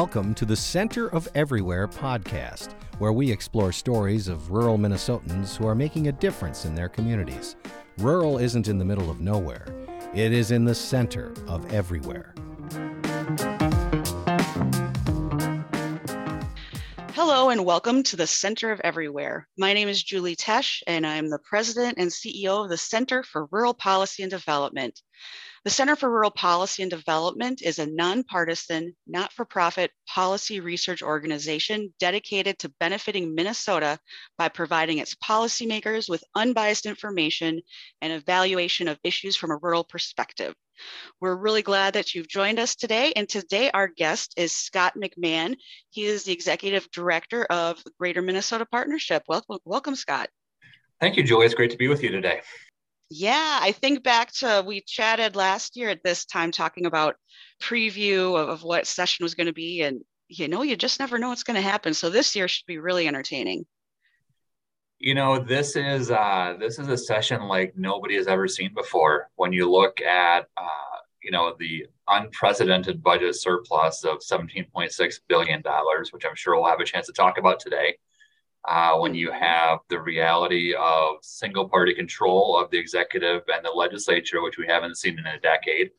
Welcome to the Center of Everywhere podcast, where we explore stories of rural Minnesotans who are making a difference in their communities. Rural isn't in the middle of nowhere, it is in the center of everywhere. Hello and welcome to the Center of Everywhere. My name is Julie Tesch, and I'm the president and CEO of the Center for Rural Policy and Development. The Center for Rural Policy and Development is a nonpartisan, not for profit policy research organization dedicated to benefiting Minnesota by providing its policymakers with unbiased information and evaluation of issues from a rural perspective. We're really glad that you've joined us today. And today, our guest is Scott McMahon. He is the executive director of Greater Minnesota Partnership. Welcome, welcome Scott. Thank you, Julie. It's great to be with you today. Yeah, I think back to we chatted last year at this time talking about preview of, of what session was going to be. And you know, you just never know what's going to happen. So this year should be really entertaining. You know, this is uh, this is a session like nobody has ever seen before. When you look at uh, you know the unprecedented budget surplus of 17.6 billion dollars, which I'm sure we'll have a chance to talk about today uh, when you have the reality of single party control of the executive and the legislature, which we haven't seen in a decade.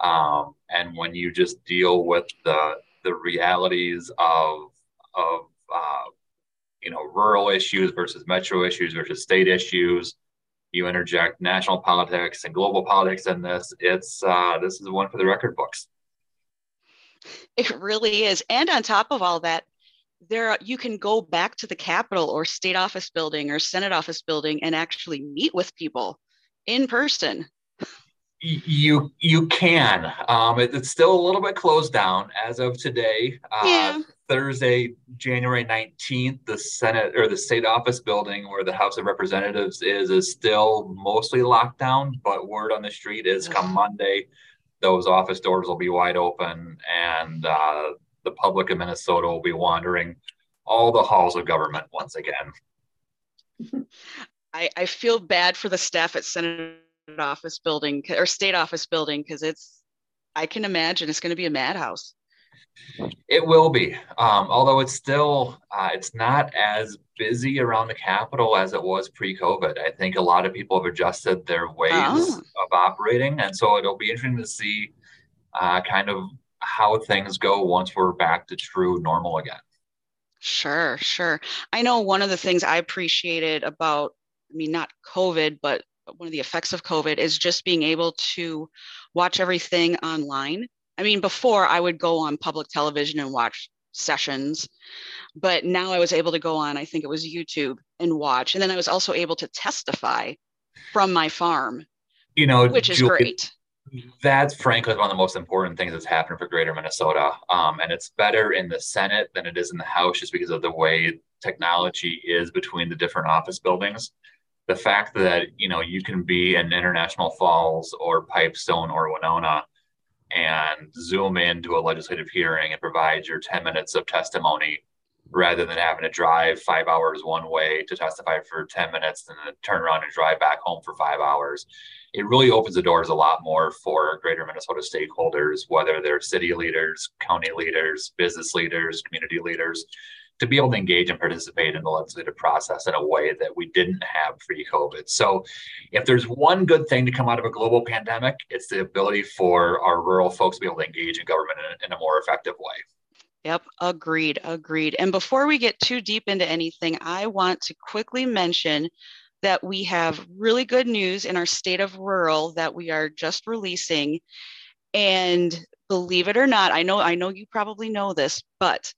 Um, and when you just deal with the, the realities of, of uh, you know, rural issues versus metro issues versus state issues, you interject national politics and global politics in this. It's uh, this is one for the record books. It really is. And on top of all that, there you can go back to the capitol or state office building or senate office building and actually meet with people in person. You you can. Um, it, it's still a little bit closed down as of today uh, yeah. thursday january 19th the senate or the state office building where the house of representatives is is still mostly locked down but word on the street is come monday those office doors will be wide open and uh, the public of Minnesota will be wandering all the halls of government once again. I, I feel bad for the staff at Senate office building or state office building because it's, I can imagine it's going to be a madhouse. It will be, um, although it's still uh, it's not as busy around the Capitol as it was pre-COVID. I think a lot of people have adjusted their ways oh. of operating, and so it'll be interesting to see uh, kind of how things go once we're back to true normal again. Sure, sure. I know one of the things I appreciated about, I mean, not COVID, but one of the effects of COVID is just being able to watch everything online. I mean, before I would go on public television and watch sessions, but now I was able to go on, I think it was YouTube and watch. And then I was also able to testify from my farm, you know, which is Julie, great that's frankly one of the most important things that's happened for greater minnesota. Um, and it's better in the senate than it is in the house just because of the way technology is between the different office buildings. The fact that you know you can be in international falls or pipestone or winona and zoom into a legislative hearing and provide your 10 minutes of testimony rather than having to drive five hours one way to testify for 10 minutes and then turn around and drive back home for five hours it really opens the doors a lot more for greater Minnesota stakeholders, whether they're city leaders, county leaders, business leaders, community leaders, to be able to engage and participate in the legislative process in a way that we didn't have pre-COVID. So, if there's one good thing to come out of a global pandemic, it's the ability for our rural folks to be able to engage in government in a, in a more effective way. Yep, agreed, agreed. And before we get too deep into anything, I want to quickly mention that we have really good news in our state of rural that we are just releasing. And believe it or not, I know I know you probably know this, but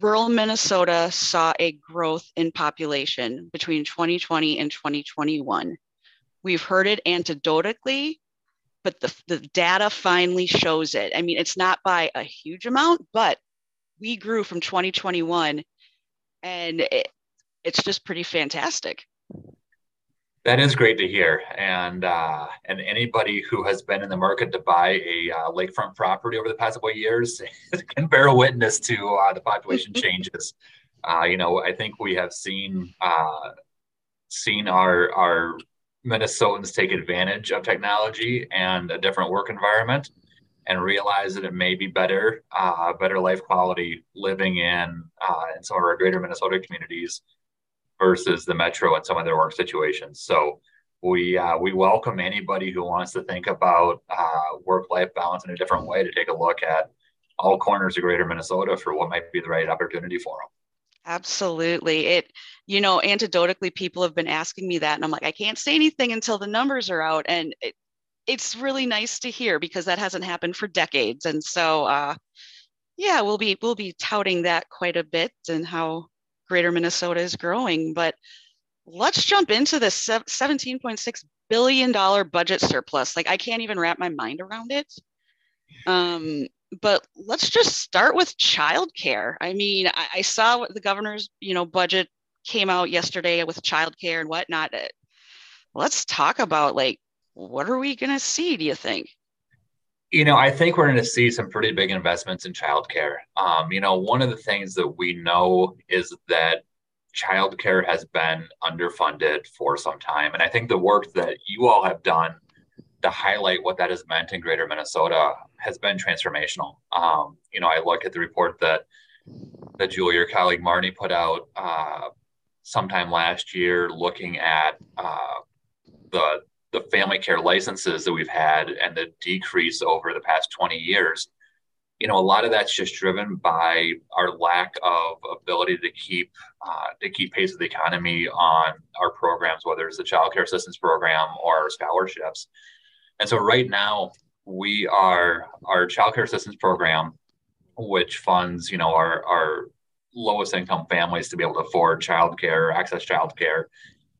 rural Minnesota saw a growth in population between 2020 and 2021. We've heard it anecdotally, but the, the data finally shows it. I mean, it's not by a huge amount, but we grew from 2021 and it, it's just pretty fantastic. That is great to hear, and uh, and anybody who has been in the market to buy a uh, lakefront property over the past couple of years can bear witness to uh, the population changes. Uh, you know, I think we have seen uh, seen our our Minnesotans take advantage of technology and a different work environment, and realize that it may be better, uh, better life quality living in uh, in some of our greater Minnesota communities versus the metro and some of their work situations. So we uh, we welcome anybody who wants to think about uh, work life balance in a different way to take a look at all corners of greater Minnesota for what might be the right opportunity for them. Absolutely. It, you know, anecdotally, people have been asking me that, and I'm like, I can't say anything until the numbers are out. And it, it's really nice to hear because that hasn't happened for decades. And so, uh, yeah, we'll be we'll be touting that quite a bit and how Greater Minnesota is growing. But let's jump into this 17.6 billion dollar budget surplus. Like I can't even wrap my mind around it. Um, but let's just start with childcare. I mean, I, I saw what the governor's, you know, budget came out yesterday with childcare and whatnot. Let's talk about like what are we going to see? Do you think? You know, I think we're going to see some pretty big investments in childcare. Um, you know, one of the things that we know is that childcare has been underfunded for some time, and I think the work that you all have done to highlight what that has meant in greater Minnesota has been transformational. Um, you know, I look at the report that that Julie, your colleague Marnie, put out uh, sometime last year, looking at uh, the the family care licenses that we've had and the decrease over the past 20 years. You know, a lot of that's just driven by our lack of ability to keep uh, to keep pace with the economy on our programs, whether it's the child care assistance program or scholarships. And so right now we are our child care assistance program, which funds, you know, our, our lowest income families to be able to afford childcare, access child care,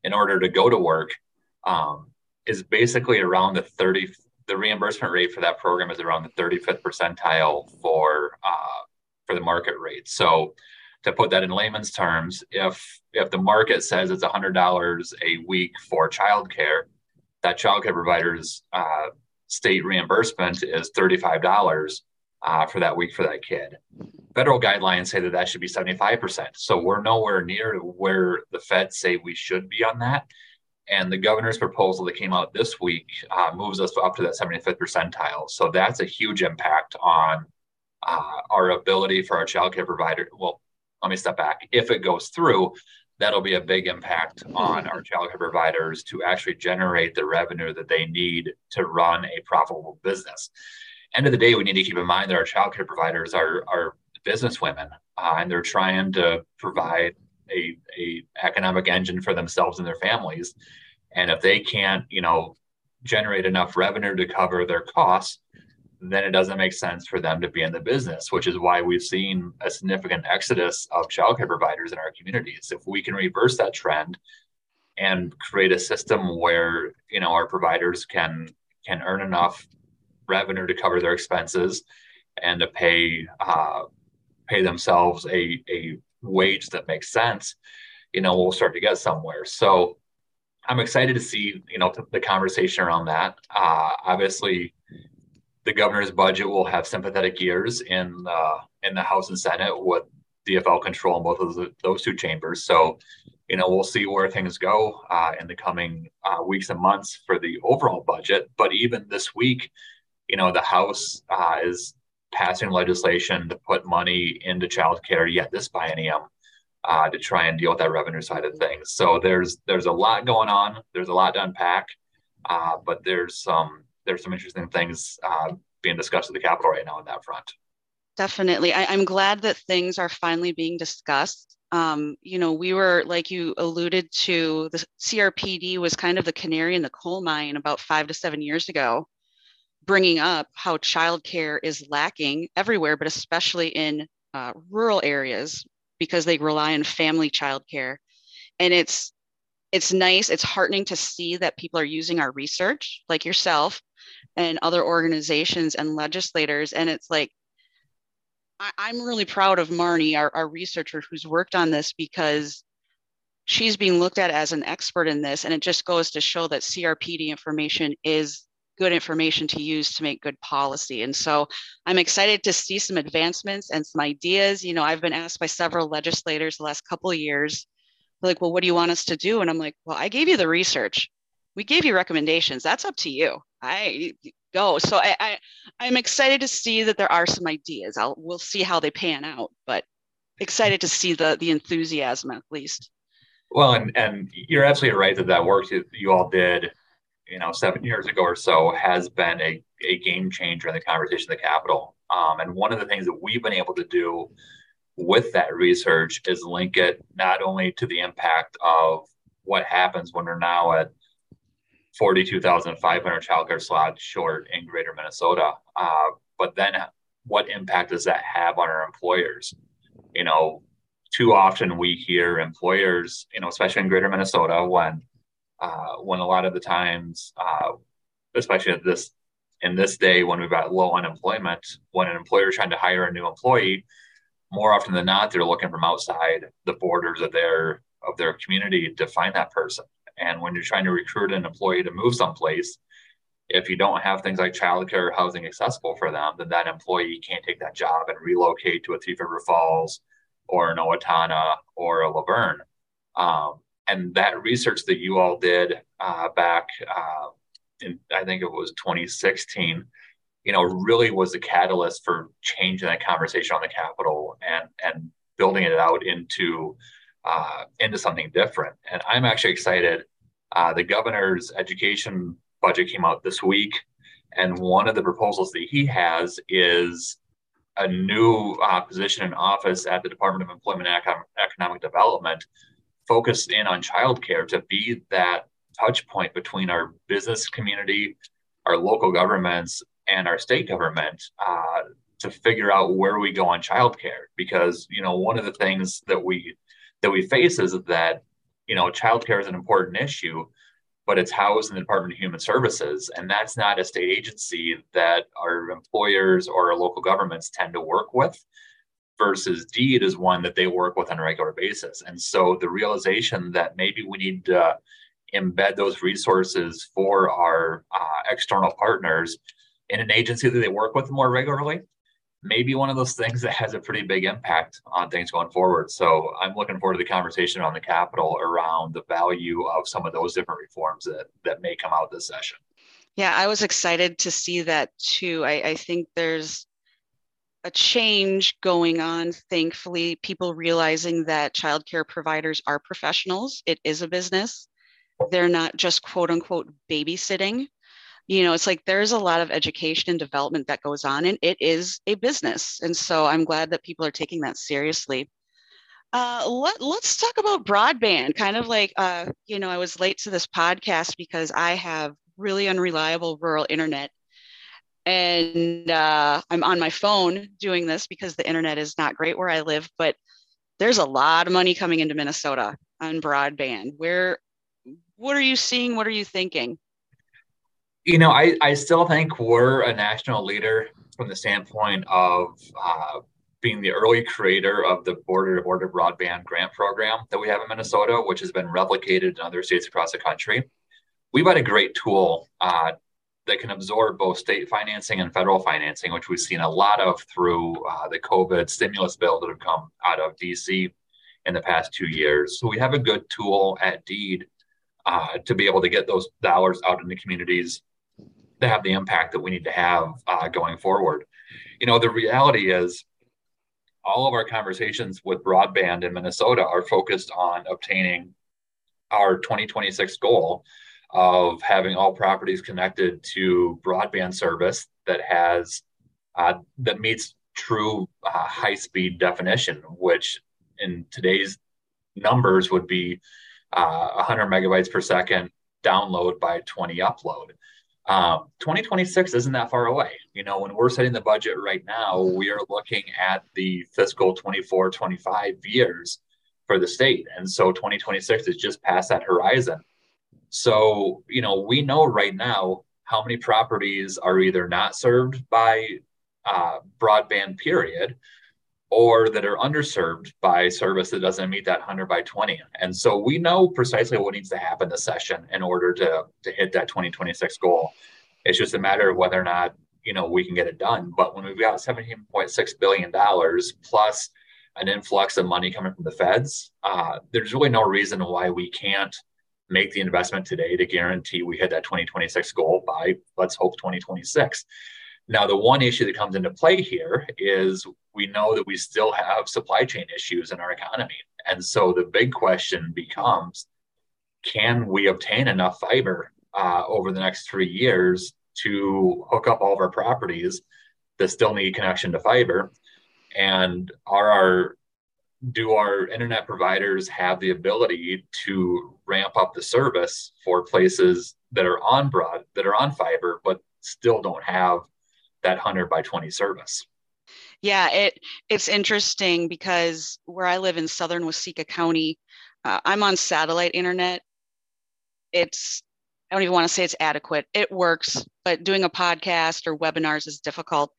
in order to go to work, um, is basically around the 30, the reimbursement rate for that program is around the 35th percentile for, uh, for the market rate. So to put that in layman's terms, if, if the market says it's $100 a week for childcare, that childcare provider's uh, state reimbursement is $35 uh, for that week for that kid. Federal guidelines say that that should be 75%. So we're nowhere near where the feds say we should be on that. And the governor's proposal that came out this week uh, moves us up to that 75th percentile. So that's a huge impact on uh, our ability for our childcare provider. Well, let me step back. If it goes through, that'll be a big impact on our childcare providers to actually generate the revenue that they need to run a profitable business. End of the day, we need to keep in mind that our childcare providers are, are business women uh, and they're trying to provide a, a economic engine for themselves and their families. And if they can't, you know, generate enough revenue to cover their costs, then it doesn't make sense for them to be in the business, which is why we've seen a significant exodus of childcare providers in our communities. If we can reverse that trend and create a system where you know our providers can can earn enough revenue to cover their expenses and to pay uh, pay themselves a, a wage that makes sense, you know, we'll start to get somewhere. So I'm excited to see, you know, the conversation around that. Uh, obviously, the governor's budget will have sympathetic ears in uh, in the House and Senate with DFL control in both of the, those two chambers. So, you know, we'll see where things go uh, in the coming uh, weeks and months for the overall budget. But even this week, you know, the House uh, is passing legislation to put money into childcare yet this biennium uh, to try and deal with that revenue side of things. So there's there's a lot going on. There's a lot to unpack, uh, but there's some there's some interesting things uh, being discussed at the Capitol right now on that front. Definitely. I, am glad that things are finally being discussed. Um, you know, we were, like you alluded to, the CRPD was kind of the canary in the coal mine about five to seven years ago, bringing up how childcare is lacking everywhere, but especially in uh, rural areas because they rely on family childcare. And it's it's nice, it's heartening to see that people are using our research, like yourself, and other organizations and legislators. And it's like, I, am really proud of Marnie, our, our researcher who's worked on this because she's being looked at as an expert in this. And it just goes to show that CRPD information is good information to use to make good policy. And so I'm excited to see some advancements and some ideas. You know, I've been asked by several legislators the last couple of years, like, well, what do you want us to do? And I'm like, well, I gave you the research. We gave you recommendations. That's up to you. I go. So I, I I'm excited to see that there are some ideas. I'll we'll see how they pan out, but excited to see the the enthusiasm at least. Well, and and you're absolutely right that that work that you all did, you know, seven years ago or so has been a, a game changer in the conversation of the Capitol Um, and one of the things that we've been able to do with that research is link it not only to the impact of what happens when we're now at 42,500 childcare slots short in greater Minnesota, uh, but then what impact does that have on our employers? You know, too often we hear employers, you know, especially in greater Minnesota, when uh, when a lot of the times, uh, especially at this in this day when we've got low unemployment, when an employer is trying to hire a new employee, more often than not, they're looking from outside the borders of their of their community to find that person. And when you're trying to recruit an employee to move someplace, if you don't have things like childcare or housing accessible for them, then that employee can't take that job and relocate to a Thief River Falls or an Owatonna or a Luverne. Um, and that research that you all did uh, back uh, in, I think it was 2016, you know, really was the catalyst for changing that conversation on the Capitol and and building it out into uh, into something different. And I'm actually excited. Uh, the governor's education budget came out this week, and one of the proposals that he has is a new uh, position in office at the Department of Employment and Economic Development focused in on childcare to be that touch point between our business community, our local governments, and our state government uh, to figure out where we go on childcare. Because you know, one of the things that we that we face is that you know, childcare is an important issue, but it's housed in the Department of Human Services, and that's not a state agency that our employers or our local governments tend to work with. Versus DEED is one that they work with on a regular basis, and so the realization that maybe we need to embed those resources for our uh, external partners in an agency that they work with more regularly maybe one of those things that has a pretty big impact on things going forward. So I'm looking forward to the conversation on the Capitol around the value of some of those different reforms that that may come out this session. Yeah, I was excited to see that too. I, I think there's a change going on. Thankfully, people realizing that childcare providers are professionals. It is a business. They're not just quote unquote babysitting you know it's like there's a lot of education and development that goes on and it is a business and so i'm glad that people are taking that seriously uh, let, let's talk about broadband kind of like uh, you know i was late to this podcast because i have really unreliable rural internet and uh, i'm on my phone doing this because the internet is not great where i live but there's a lot of money coming into minnesota on broadband. Where what are you seeing? What are you thinking? You know, I, I still think we're a national leader from the standpoint of uh, being the early creator of the border to border broadband grant program that we have in Minnesota, which has been replicated in other states across the country. We've got a great tool uh, that can absorb both state financing and federal financing, which we've seen a lot of through uh, the COVID stimulus bill that have come out of DC in the past two years. So we have a good tool at DEED uh, to be able to get those dollars out in the communities to have the impact that we need to have uh, going forward. You know, the reality is all of our conversations with broadband in Minnesota are focused on obtaining our 2026 goal of having all properties connected to broadband service that has uh, that meets true uh, high speed definition, which in today's numbers would be uh, 100 megabytes per second download by 20 upload. Um, 2026 isn't that far away. You know, when we're setting the budget right now, we are looking at the fiscal 24, 25 years for the state. And so 2026 is just past that horizon. So, you know, we know right now how many properties are either not served by uh, broadband, period, or that are underserved by service that doesn't meet that 100 by 20. And so we know precisely what needs to happen this session in order to, to hit that 2026 goal. It's just a matter of whether or not, you know, we can get it done. But when we've got $17.6 billion plus an influx of money coming from the feds, uh, there's really no reason why we can't make the investment today to guarantee we hit that 2026 goal by let's hope 2026. Now, the one issue that comes into play here is we know that we still have supply chain issues in our economy. And so the big question becomes can we obtain enough fiber uh, over the next three years to hook up all of our properties that still need connection to fiber? And are our do our internet providers have the ability to ramp up the service for places that are on broad that are on fiber but still don't have that 100 by 20 service? Yeah it it's interesting because where i live in southern waseca county uh, i'm on satellite internet. It's i don't even want to say it's adequate. It works but doing a podcast or webinars is difficult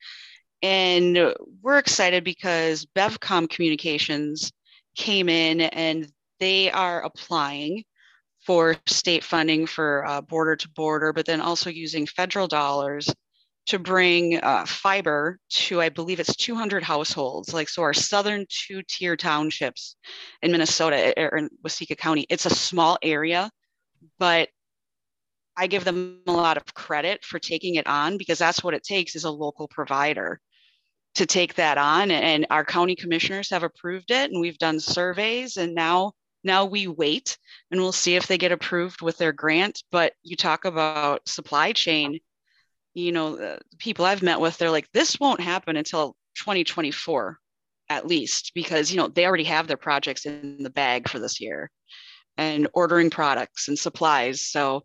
and we're excited because Bevcomm communications came in and they are applying for state funding for uh, border to border but then also using federal dollars to bring uh, fiber to, I believe it's 200 households. Like, so our southern two tier townships in Minnesota or in Waseca County, it's a small area, but I give them a lot of credit for taking it on because that's what it takes is a local provider to take that on. And our county commissioners have approved it and we've done surveys and now now we wait and we'll see if they get approved with their grant. But you talk about supply chain you know, people I've met with, they're like, this won't happen until 2024 at least, because, you know, they already have their projects in the bag for this year and ordering products and supplies. So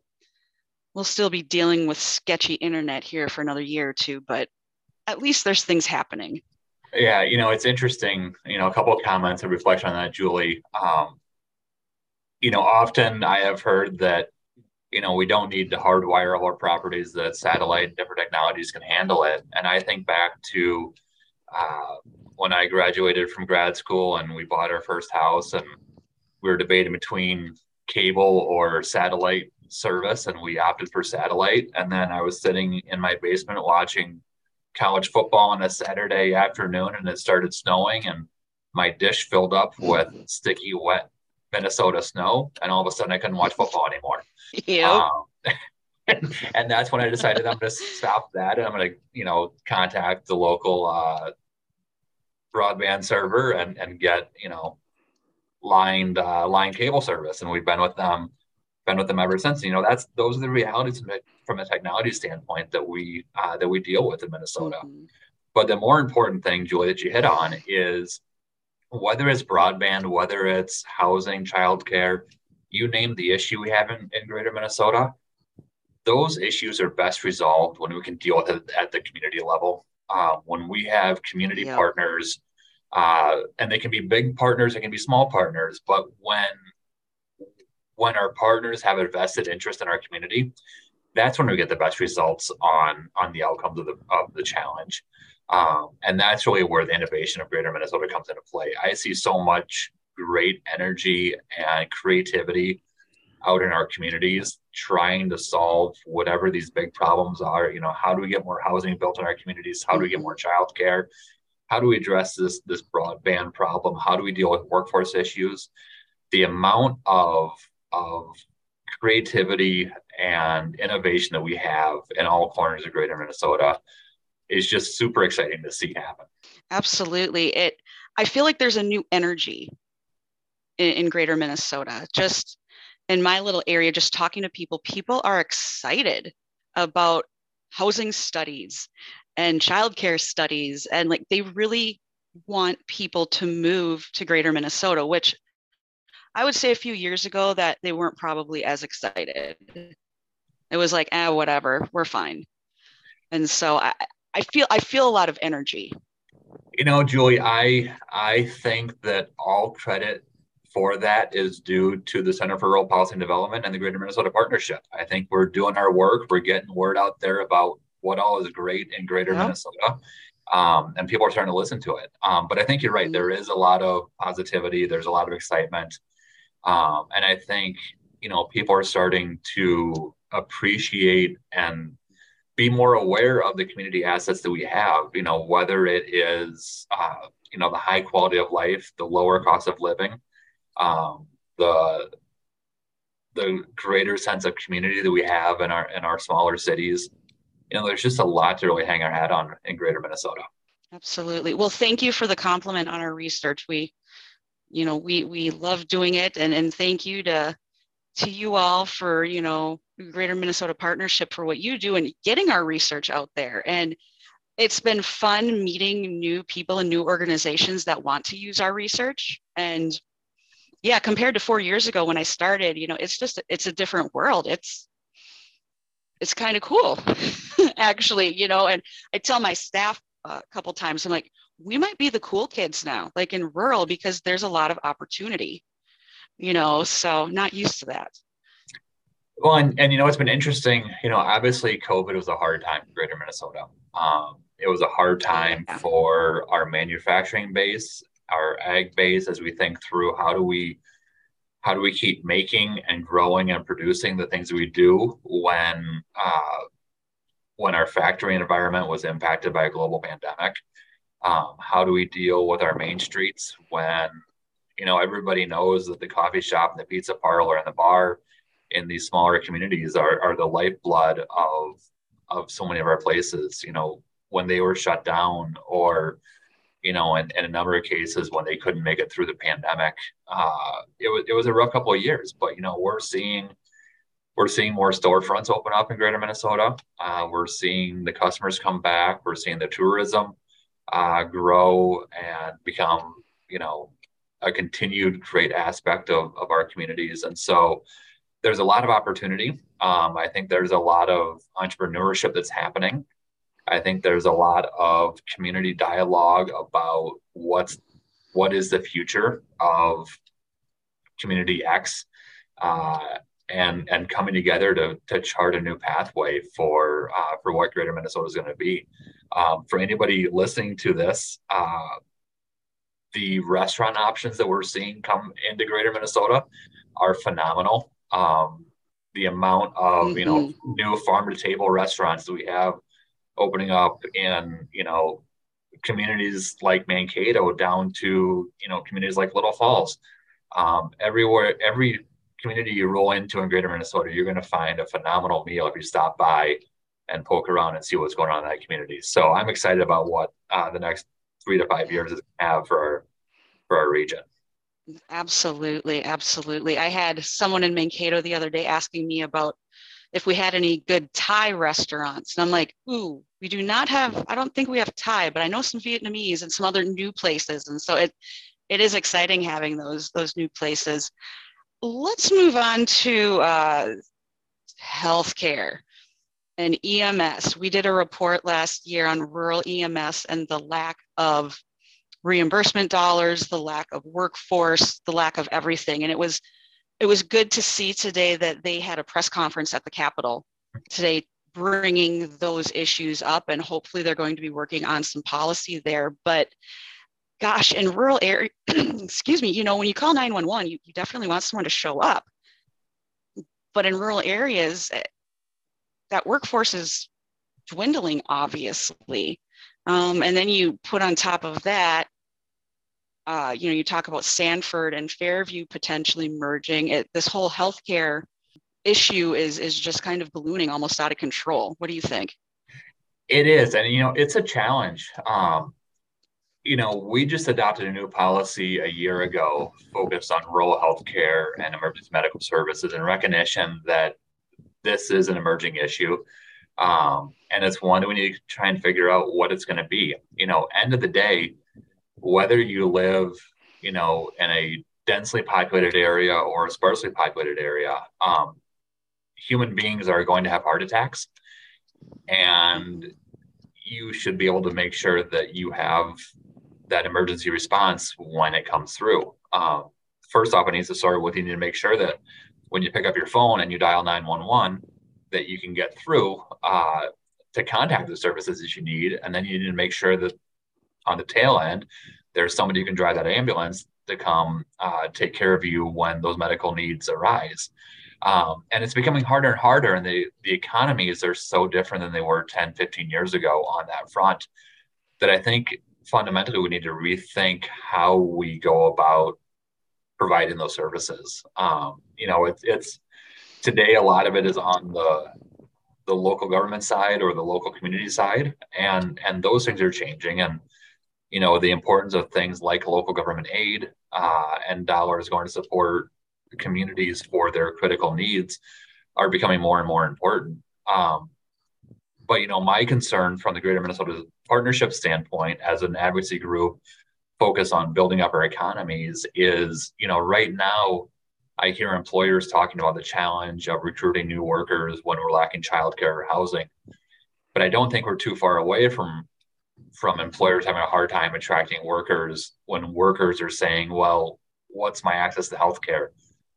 we'll still be dealing with sketchy internet here for another year or two, but at least there's things happening. Yeah, you know, it's interesting. You know, a couple of comments and reflection on that, Julie. Um, you know, often I have heard that you know, we don't need to hardwire all our properties that satellite and different technologies can handle it. And I think back to uh, when I graduated from grad school and we bought our first house and we were debating between cable or satellite service and we opted for satellite. And then I was sitting in my basement watching college football on a Saturday afternoon and it started snowing and my dish filled up with sticky, wet Minnesota snow. And all of a sudden I couldn't watch football anymore. Yeah. Um, and that's when I decided I'm going to stop that and I'm going to, you know, contact the local uh, broadband server and, and get, you know, lined uh, line cable service. And we've been with them, been with them ever since. You know, that's those are the realities from a technology standpoint that we uh, that we deal with in Minnesota. Mm-hmm. But the more important thing, Julie, that you hit on is whether it's broadband, whether it's housing, childcare, you name the issue we have in, in greater Minnesota, those issues are best resolved when we can deal with it at the community level. Um, when we have community partners, uh, and they can be big partners, they can be small partners, but when when our partners have a vested interest in our community, that's when we get the best results on on the outcomes of the of the challenge. Um, and that's really where the innovation of Greater Minnesota comes into play. I see so much great energy and creativity out in our communities trying to solve whatever these big problems are. You know how do we get more housing built in our communities? How do we get more childcare? How do we address this this broadband problem? How do we deal with workforce issues? The amount of of creativity and innovation that we have in all corners of greater minnesota is just super exciting to see happen absolutely it i feel like there's a new energy in, in greater Minnesota. Just in my little area, just talking to people, people are excited about housing studies and childcare studies. And like they really want people to move to greater Minnesota, which I would say a few years ago that they weren't probably as excited. It was like, ah, whatever, we're fine. And so I, I feel I feel a lot of energy. You know, Julie, I I think that all credit for that is due to the Center for Rural Policy and Development and the Greater Minnesota Partnership. I think we're doing our work. We're getting word out there about what all is great in Greater yeah. Minnesota. Um, and people are starting to listen to it. Um, but I think you're right. Mm-hmm. There is a lot of positivity. There's a lot of excitement. Um, and I think, you know, people are starting to appreciate and be more aware of the community assets that we have, you know, whether it is, uh, you know, the high quality of life, the lower cost of living, um, the the greater sense of community that we have in our in our smaller cities. You know, there's just a lot to really hang our hat on in greater Minnesota. Absolutely. Well, thank you for the compliment on our research. We, you know, we we love doing it and and thank you to to you all for, you know, Greater Minnesota Partnership for what you do and getting our research out there. And it's been fun meeting new people and new organizations that want to use our research. And yeah, compared to four years ago when I started, you know, it's just it's a different world. It's it's kind of cool, actually, you know. And I tell my staff a couple times, I'm like, we might be the cool kids now, like in rural, because there's a lot of opportunity, you know. So not used to that. Well, and, and you know, it's been interesting. You know, obviously, COVID was a hard time for Greater Minnesota. Um, it was a hard time yeah. for our manufacturing base, our ag base, as we think through how do we how do we keep making and growing and producing the things we do when uh, when our factory environment was impacted by a global pandemic? Um, how do we deal with our main streets when you know everybody knows that the coffee shop and the pizza parlor and the bar in these smaller communities are, are the lifeblood of of so many of our places you know when they were shut down or you know in, in a number of cases when they couldn't make it through the pandemic uh, it, was, it was a rough couple of years but you know we're seeing we're seeing more storefronts open up in greater minnesota. Uh, we're seeing the customers come back. We're seeing the tourism uh, grow and become you know a continued great aspect of, of our communities and so there's a lot of opportunity. Um, I think there's a lot of entrepreneurship that's happening. I think there's a lot of community dialogue about what's what is the future of community X, uh, and and coming together to to chart a new pathway for uh, for what Greater Minnesota is going to be. Um, for anybody listening to this, uh, the restaurant options that we're seeing come into Greater Minnesota are phenomenal um, the amount of mm-hmm. you know mm-hmm. new farm to table restaurants that we have opening up in you know communities like Mankato down to you know communities like Little Falls. Um, everywhere, every community you roll into in Greater Minnesota, you're going to find a phenomenal meal if you stop by and poke around and see what's going on in that community. So I'm excited about what uh, the next three to five years is going to have for our for our region. Absolutely, absolutely. I had someone in Mankato the other day asking me about if we had any good Thai restaurants. And I'm like, ooh, we do not have, I don't think we have Thai, but I know some Vietnamese and some other new places. And so it it is exciting having those those new places. Let's move on to uh, healthcare and EMS. We did a report last year on rural EMS and the lack of reimbursement dollars, the lack of workforce, the lack of everything. And it was it was good to see today that they had a press conference at the Capitol today bringing those issues up and hopefully they're going to be working on some policy there but gosh in rural area excuse me you know when you call 911 you, you definitely want someone to show up but in rural areas eh, that workforce is dwindling obviously um, and then you put on top of that uh, you know, you talk about Sanford and Fairview potentially merging. It, this whole healthcare issue is is just kind of ballooning, almost out of control. What do you think? It is, and you know, it's a challenge. Um, you know, we just adopted a new policy a year ago focused on rural healthcare and emergency medical services in recognition that this is an emerging issue. Um, and it's one that we need to try and figure out what it's going to be. You know, end of the day, whether you live, you know, in a densely populated area or a sparsely populated area, um, human beings are going to have heart attacks. And you should be able to make sure that you have that emergency response when it comes through. Um, first off, it needs to start with you need to make sure that when you pick up your phone and you dial 911, that you can get through uh, to contact the services that you need. And then you need to make sure that on the tail end, there's somebody who can drive that ambulance to come uh, take care of you when those medical needs arise. Um, and it's becoming harder and harder, and the, the economies are so different than they were 10, 15 years ago on that front that I think fundamentally we need to rethink how we go about providing those services. Um, you know, it's, it's today a lot of it is on the the local government side or the local community side and and those things are changing and you know the importance of things like local government aid uh, and dollars going to support communities for their critical needs are becoming more and more important um, but you know my concern from the greater minnesota partnership standpoint as an advocacy group focus on building up our economies is you know right now I hear employers talking about the challenge of recruiting new workers when we're lacking childcare or housing. But I don't think we're too far away from from employers having a hard time attracting workers when workers are saying, well, what's my access to healthcare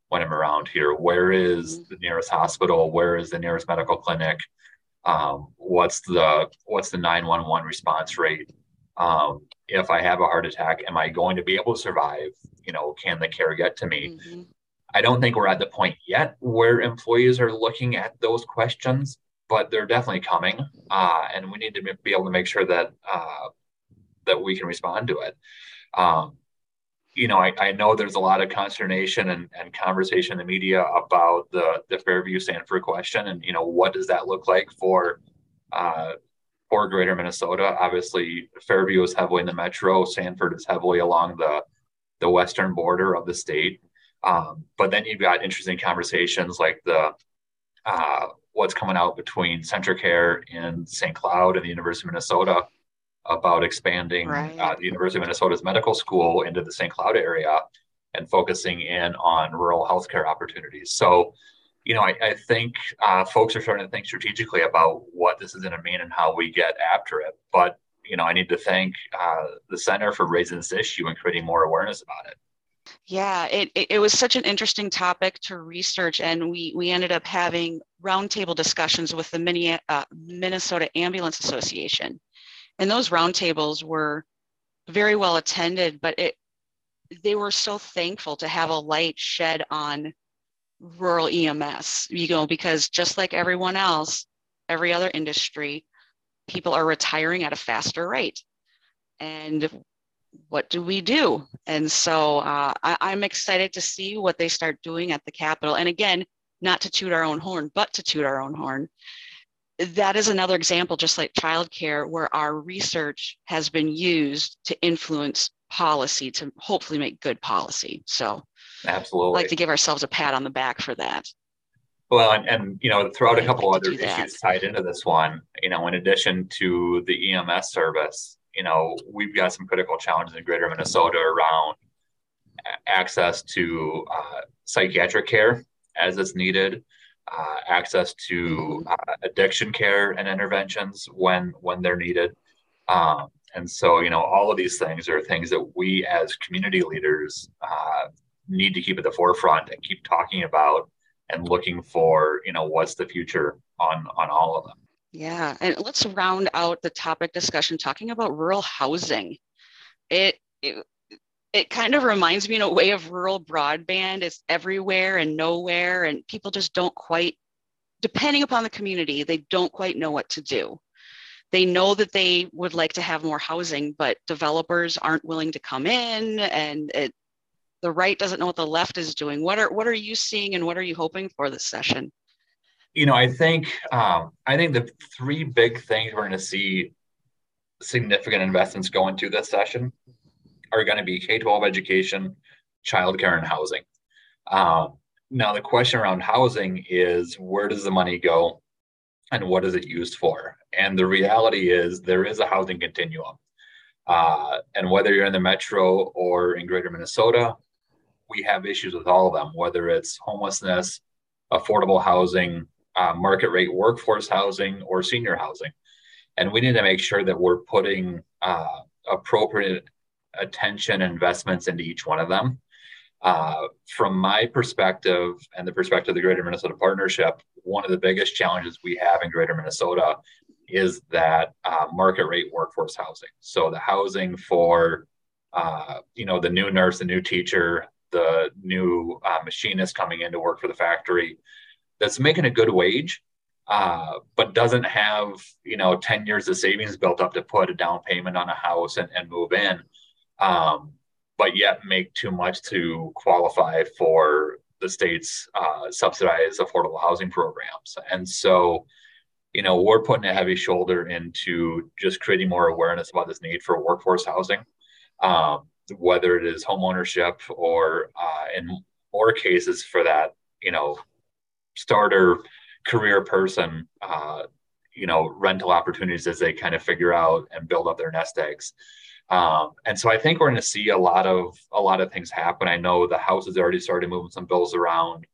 when I'm around here? Where is mm-hmm. the nearest hospital? Where is the nearest medical clinic? Um, what's the what's the 911 response rate? Um, if I have a heart attack, am I going to be able to survive? You know, can the care get to me? Mm-hmm. I don't think we're at the point yet where employees are looking at those questions, but they're definitely coming, uh, and we need to be able to make sure that uh, that we can respond to it. Um, you know, I, I, know there's a lot of consternation and, and conversation in the media about the the Fairview Sanford question, and you know, what does that look like for uh, for Greater Minnesota? Obviously, Fairview is heavily in the metro. Sanford is heavily along the the western border of the state. Um, but then you've got interesting conversations like the uh, what's coming out between CentraCare in St. Cloud and the University of Minnesota about expanding right. uh, the University of Minnesota's medical school into the St. Cloud area and focusing in on rural healthcare opportunities. So, you know, I, I think uh, folks are starting to think strategically about what this is going to mean and how we get after it. But, you know, I need to thank uh, the center for raising this issue and creating more awareness about it. Yeah, it, it, it, was such an interesting topic to research, and we, we ended up having roundtable discussions with the uh, Minnesota Ambulance Association. And those roundtables were very well attended, but it, they were so thankful to have a light shed on rural EMS, you know, because just like everyone else, every other industry, people are retiring at a faster rate. And what do we do? And so uh, I, am excited to see what they start doing at the Capitol. And again, not to toot our own horn, but to toot our own horn. That is another example, just like childcare, where our research has been used to influence policy to hopefully make good policy. So, absolutely, I'd like to give ourselves a pat on the back for that. Well, and, and you know, throw out a couple other issues tied into this one, you know, in addition to the EMS service, you know, we've got some critical challenges in greater Minnesota around access to uh, psychiatric care as it's needed, uh, access to uh, addiction care and interventions when when they're needed. Um, and so, you know, all of these things are things that we as community leaders uh, need to keep at the forefront and keep talking about and looking for, you know, what's the future on on all of them. Yeah, and let's round out the topic discussion talking about rural housing. It, it it kind of reminds me in a way of rural broadband. It's everywhere and nowhere, and people just don't quite, depending upon the community, they don't quite know what to do. They know that they would like to have more housing, but developers aren't willing to come in, and it, the right doesn't know what the left is doing. What are what are you seeing, and what are you hoping for this session? you know, I think um, I think the three big things we're going to see significant investments go into this session are going to be K-12 education, childcare, and housing. Um, now, the question around housing is where does the money go, and what is it used for? And the reality is there is a housing continuum, uh, and whether you're in the metro or in Greater Minnesota, we have issues with all of them. Whether it's homelessness, affordable housing, uh, market rate workforce housing or senior housing. And we need to make sure that we're putting uh, appropriate attention investments into each one of them. Uh, from my perspective and the perspective of the Greater Minnesota Partnership, one of the biggest challenges we have in Greater Minnesota is that uh, market rate workforce housing. So the housing for uh, you know the new nurse, the new teacher, the new uh, machinist coming in to work for the factory, that's making a good wage, uh, but doesn't have you know 10 years of savings built up to put a down payment on a house and, and move in, um, but yet make too much to qualify for the state's uh, subsidized affordable housing programs. And so, you know, we're putting a heavy shoulder into just creating more awareness about this need for workforce housing, um, whether it is home ownership or uh, in more cases for that, you know, starter career person, uh, you know, rental opportunities as they kind of figure out and build up their nest eggs. Um, and so I think we're going to see a lot of a lot of things happen. I know the House has already started moving some bills around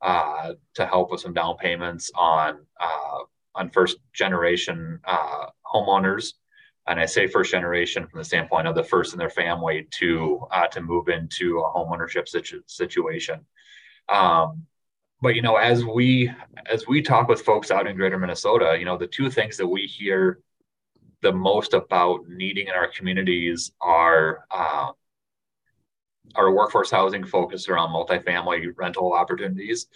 uh, to help with some down payments on uh, on first generation uh, homeowners. And I say first generation from the standpoint of the first in their family to uh, to move into a home ownership situ- situation. Um, but you know, as we as we talk with folks out in Greater Minnesota, you know, the two things that we hear the most about needing in our communities are uh, our workforce housing focused around multifamily rental opportunities,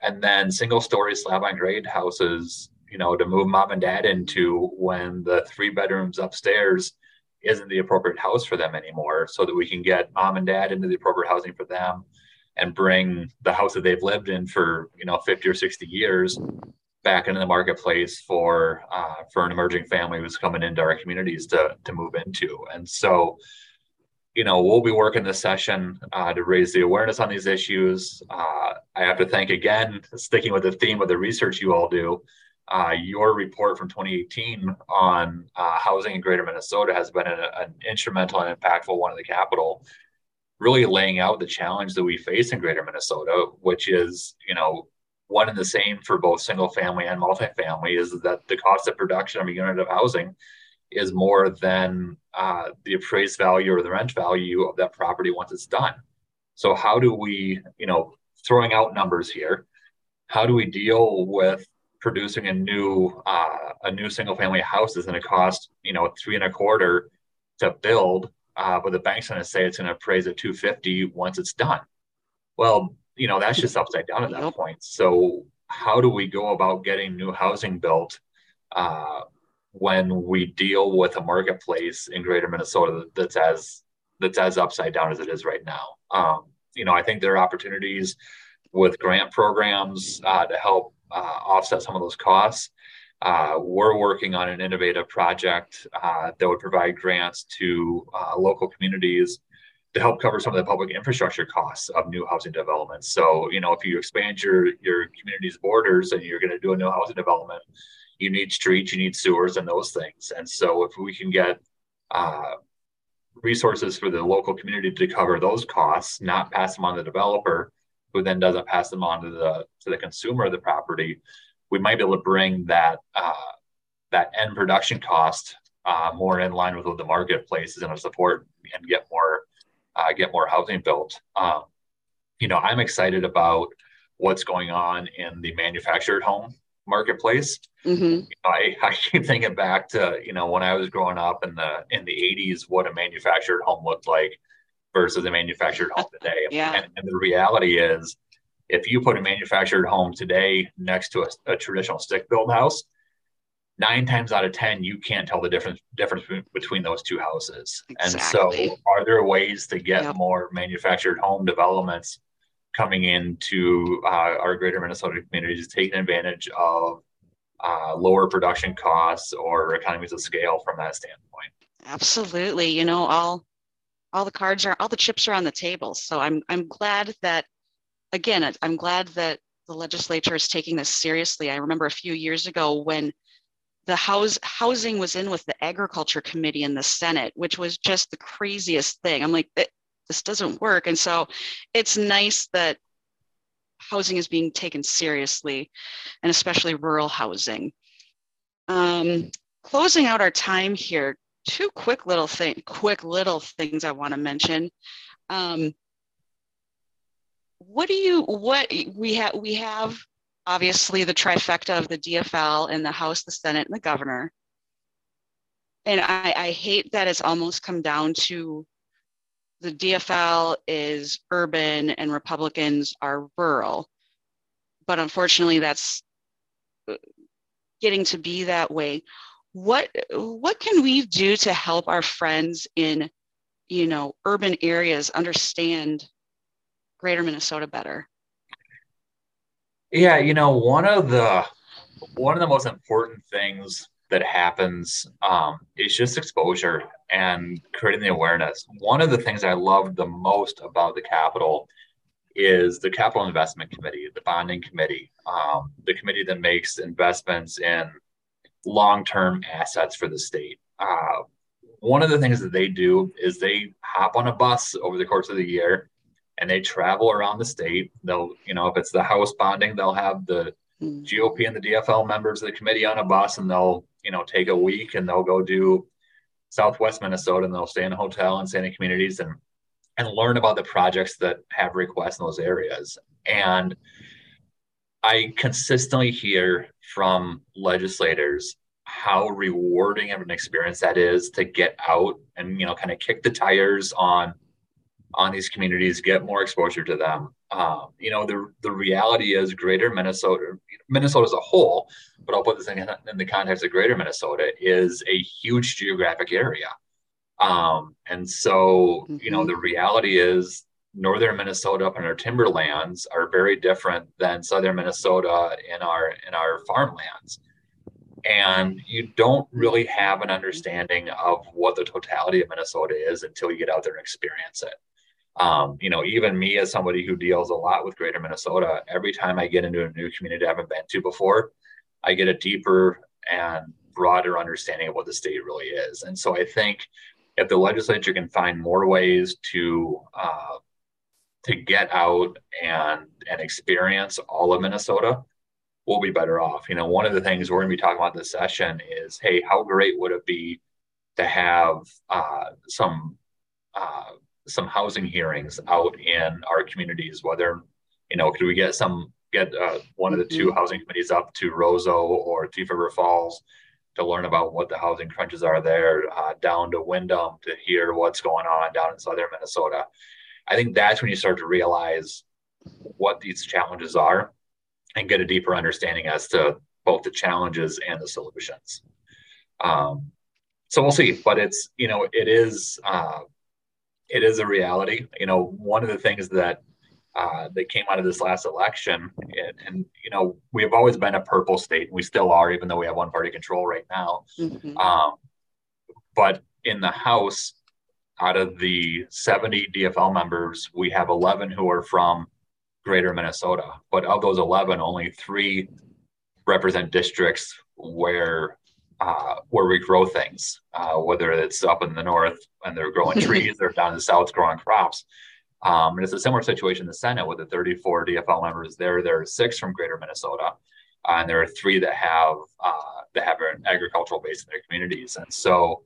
and then single story slab on grade houses. You know, to move mom and dad into when the three bedrooms upstairs isn't the appropriate house for them anymore, so that we can get mom and dad into the appropriate housing for them and bring the house that they've lived in for you know 50 or 60 years back into the marketplace for uh, for an emerging family who's coming into our communities to to move into. And so, you know, we'll be working this session uh, to raise the awareness on these issues. Uh, I have to thank again, sticking with the theme of the research you all do. Uh, your report from 2018 on uh, housing in Greater Minnesota has been an, an instrumental and impactful one in the Capitol really laying out the challenge that we face in greater minnesota which is you know one and the same for both single family and multifamily is that the cost of production of a unit of housing is more than uh, the appraised value or the rent value of that property once it's done. So how do we, you know, throwing out numbers here, how do we deal with producing a new uh, a new single family house is going to cost you know three and a quarter to build, uh, but the bank's going to say it's going to appraise at 250 once it's done. Well, you know that's just upside down at that point. So how do we go about getting new housing built uh, when we deal with a marketplace in greater minnesota that's as that's as upside down as it is right now? Um, you know i think there are opportunities with grant programs uh, to help uh, offset some of those costs. Uh, we're working on an innovative project uh, that would provide grants to uh, local communities to help cover some of the public infrastructure costs of new housing developments. So, you know, if you expand your your community's borders and you're going to do a new housing development, you need streets, you need sewers, and those things. And so, if we can get uh, resources for the local community to cover those costs, not pass them on to the developer, who then doesn't pass them on to the to the consumer of the property, we might be able to bring that uh, that end production cost uh, more in line with what the marketplace is going to support and get more uh, get more housing built. Um, you know, I'm excited about what's going on in the manufactured home marketplace. Mm-hmm. You know, I, I keep thinking back to you know when I was growing up in the in the 80s, what a manufactured home looked like versus a manufactured home today. yeah. And, and, the reality is, if you put a manufactured home today next to a, a traditional stick built house, nine times out of ten you can't tell the difference difference between those two houses. Exactly. and so are there ways to get yep. more manufactured home developments coming into uh, our greater minnesota communities taking advantage of uh, lower production costs or economies of scale from that standpoint? Absolutely. You know all all the cards are all the chips are on the table. So i'm i'm glad that again i'm glad that the legislature is taking this seriously. I remember a few years ago when the house housing was in with the agriculture committee in the Senate, which was just the craziest thing. I'm like, this doesn't work. And so it's nice that housing is being taken seriously, and especially rural housing. Um, closing out our time here, two quick little thing, quick little things I want to mention. Um, what do you what we have we have obviously the trifecta of the DFL in the House, the Senate, and the governor. And I, I hate that it's almost come down to the DFL is urban and Republicans are rural. But unfortunately, that's uh, getting to be that way. What what can we do to help our friends in, you know, urban areas understand Greater Minnesota better? Yeah, you know, one of the one of the most important things that happens um, is just exposure and creating the awareness. One of the things I loved the most about the Capitol is the Capital Investment Committee, the bonding committee, um, the committee that makes investments in long term assets for the state. Uh, one of the things that they do is they hop on a bus over the course of the year and they travel around the state. They'll, you know, if it's the House bonding, they'll have the hmm. GOP and the DFL members of the committee on a bus and they'll, you know, take a week and they'll go do Southwest Minnesota and they'll stay in a hotel and stay in communities and and learn about the projects that have requests in those areas. And I consistently hear from legislators how rewarding of an experience that is to get out and you know kind of kick the tires on on these communities, get more exposure to them. Um, you know, the the reality is Greater Minnesota, Minnesota as a whole, but I'll put this in, in the context of Greater Minnesota, is a huge geographic area. Um, and so, mm-hmm. you know, mm-hmm. the reality is northern Minnesota up in our timberlands are very different than southern Minnesota in our in our farmlands. And you don't really have an understanding of what the totality of Minnesota is until you get out there and experience it. Um, you know, even me as somebody who deals a lot with greater Minnesota, every time I get into a new community I haven't been to before, I get a deeper and broader understanding of what the state really is. And so I think if the legislature can find more ways to uh, to get out and and experience all of Minnesota, we'll be better off. You know, one of the things we're going to be talking about this session is, hey, how great would it be to have uh, some uh, some housing hearings out in our communities? Whether you know, could we get some get uh, one of the two mm-hmm. housing committees up to Roseau or Thief River Falls to learn about what the housing crunches are there, uh, down to Windom to hear what's going on down in southern Minnesota. I think that's when you start to realize what these challenges are and get a deeper understanding as to both the challenges and the solutions. Um, so we'll see, but it's you know it is uh, it is a reality. You know, one of the things that uh, that came out of this last election. And, and, you know, we have always been a purple state. and We still are, even though we have one party control right now. Mm-hmm. Um, but in the House, out of the 70 DFL members, we have 11 who are from greater Minnesota. But of those 11, only three represent districts where uh, where we grow things, uh, whether it's up in the north and they're growing trees or down in the south growing crops. Um, and it's a similar situation in the Senate with the 34 DFL members there. There are six from Greater Minnesota, uh, and there are three that have uh, that have an agricultural base in their communities. And so,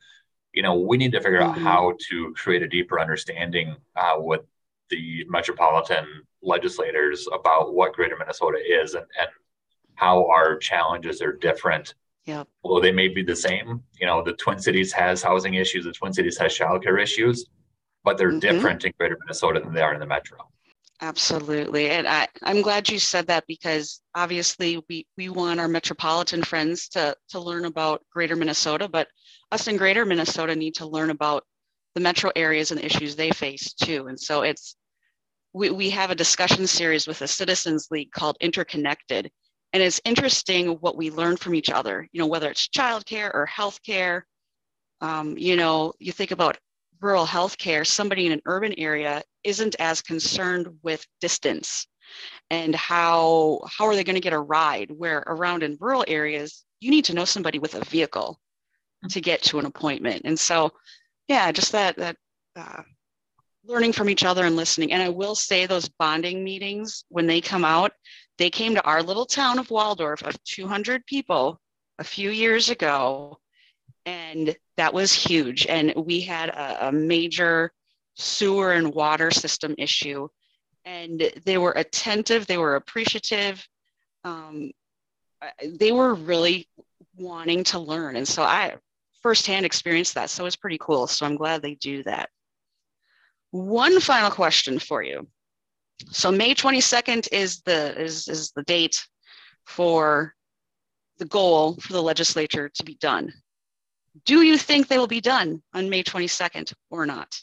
you know, we need to figure out mm-hmm. how to create a deeper understanding uh, with the metropolitan legislators about what Greater Minnesota is and, and how our challenges are different. Yeah. Although they may be the same, you know, the Twin Cities has housing issues, the Twin Cities has childcare issues but they're mm-hmm. different in greater Minnesota than they are in the metro. Absolutely. And I, I'm glad you said that because obviously we, we want our metropolitan friends to, to learn about greater Minnesota, but us in greater Minnesota need to learn about the metro areas and the issues they face too. And so it's we, we have a discussion series with the Citizens League called Interconnected. And it's interesting what we learn from each other, you know, whether it's childcare or healthcare. Um, you know, you think about rural healthcare, somebody in an urban area isn't as concerned with distance and how how are they going to get a ride where around in rural areas you need to know somebody with a vehicle to get to an appointment and so yeah just that that uh, learning from each other and listening and i will say those bonding meetings when they come out they came to our little town of waldorf of 200 people a few years ago and that was huge. And we had a, a major sewer and water system issue. And they were attentive, they were appreciative. Um, they were really wanting to learn. And so I firsthand experienced that. So it's pretty cool. So I'm glad they do that. One final question for you. So May 22nd is the is, is the date for the goal for the legislature to be done. Do you think they will be done on May 22nd or not?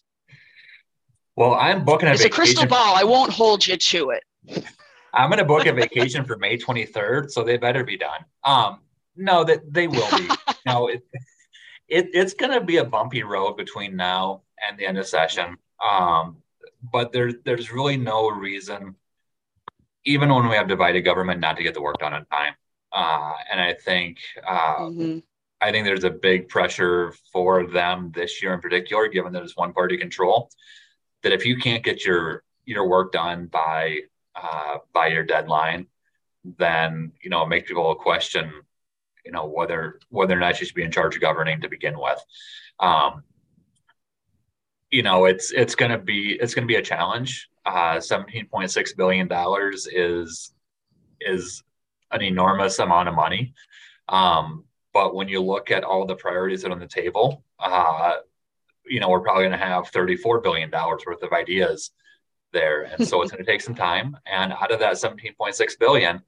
Well, I'm booking a It's vacation. a crystal ball. I won't hold you to it. I'm going to book a vacation for May 23rd, so they better be done. Um, no, that they will be. no, it, it it's going to be a bumpy road between now and the end of session. Um, but there's there's really no reason, even when we have divided government, not to get the work done on time. Uh, and I think uh, mm-hmm. I think there's a big pressure for them this year in particular, given that it's one party control. That if you can't get your your work done by uh, by your deadline, then you know make people question, you know whether whether or not you should be in charge of governing to begin with. Um, you know, it's it's going to be it's going to be a challenge. Uh, Seventeen point six billion dollars is is an enormous amount of money. Um, but when you look at all the priorities that are on the table, uh, you know, we're probably going to have $34 billion worth of ideas there. And so it's going to take some time. And out of that 17.6 billion,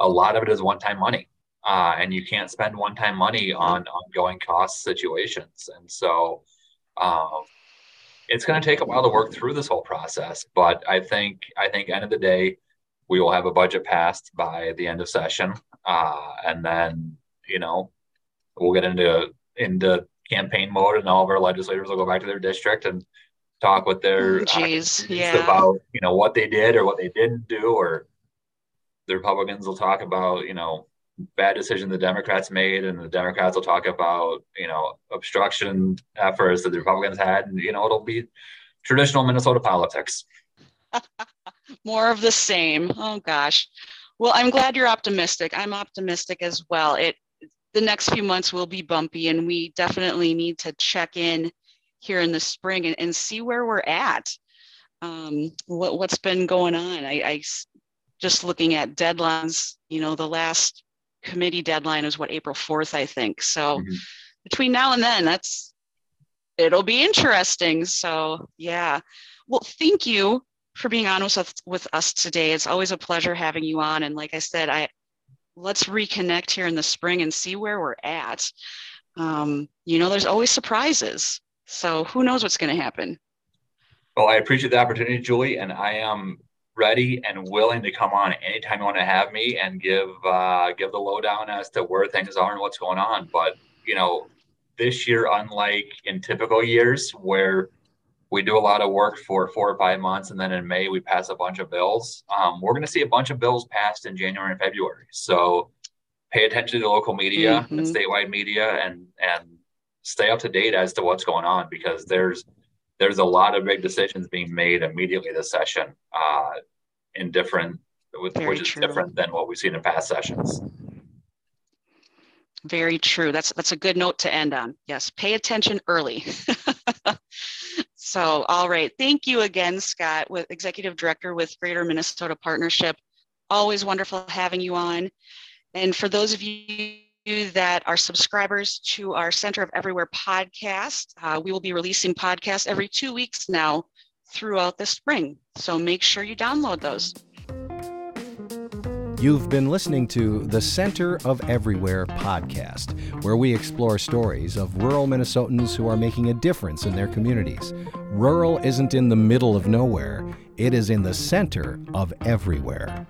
a lot of it is one-time money. Uh, and you can't spend one-time money on ongoing cost situations. And so um, it's going to take a while to work through this whole process. But I think, I think end of the day, we will have a budget passed by the end of session. Uh, and then, you know, we'll get into into campaign mode, and all of our legislators will go back to their district and talk with their Jeez, uh, yeah. about you know what they did or what they didn't do, or the Republicans will talk about you know bad decision the Democrats made, and the Democrats will talk about you know obstruction efforts that the Republicans had, and you know it'll be traditional Minnesota politics. More of the same. Oh gosh. Well, I'm glad you're optimistic. I'm optimistic as well. It the next few months will be bumpy and we definitely need to check in here in the spring and, and see where we're at. Um, what, what's been going on. I, I just looking at deadlines, you know, the last committee deadline is what, April 4th, I think. So mm-hmm. between now and then, that's, it'll be interesting. So yeah. Well, thank you for being on with us, with us today. It's always a pleasure having you on. And like I said, I, let's reconnect here in the spring and see where we're at. Um, you know, there's always surprises. So who knows what's going to happen? Well, I appreciate the opportunity, Julie, and I am ready and willing to come on anytime you want to have me and give uh, give the lowdown as to where things are and what's going on. But you know, this year, unlike in typical years where we do a lot of work for four or five months, and then in May we pass a bunch of bills. Um, we're going to see a bunch of bills passed in January and February. So pay attention to the local media mm-hmm. and statewide media, and and stay up to date as to what's going on because there's there's a lot of big decisions being made immediately this session uh, in different, which is true. different than what we've seen in past sessions. Very true. That's that's a good note to end on. Yes, pay attention early. So, all right. Thank you again, Scott, with Executive Director with Greater Minnesota Partnership. Always wonderful having you on. And for those of that are subscribers to our Center of Everywhere podcast, uh, we will be releasing podcasts every two weeks now throughout the spring. So make sure you download those. You've been listening to the Center of Everywhere podcast, where we explore stories of rural Minnesotans who are making a difference in their communities. Rural isn't in the middle of nowhere, it is in the center of everywhere.